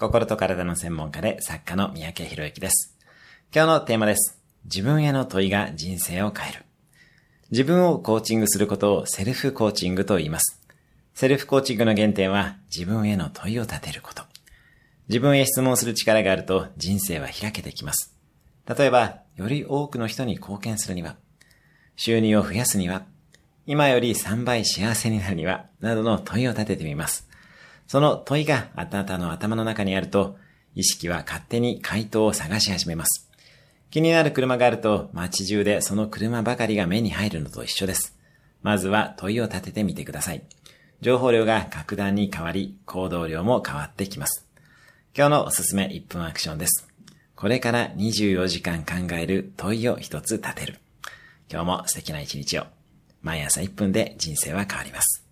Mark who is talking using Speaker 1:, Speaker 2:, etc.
Speaker 1: 心と体の専門家で作家の三宅博之です。今日のテーマです。自分への問いが人生を変える。自分をコーチングすることをセルフコーチングと言います。セルフコーチングの原点は自分への問いを立てること。自分へ質問する力があると人生は開けてきます。例えば、より多くの人に貢献するには、収入を増やすには、今より3倍幸せになるには、などの問いを立ててみます。その問いがあなたの頭の中にあると、意識は勝手に回答を探し始めます。気になる車があると、街中でその車ばかりが目に入るのと一緒です。まずは問いを立ててみてください。情報量が格段に変わり、行動量も変わってきます。今日のおすすめ1分アクションです。これから24時間考える問いを一つ立てる。今日も素敵な一日を。毎朝1分で人生は変わります。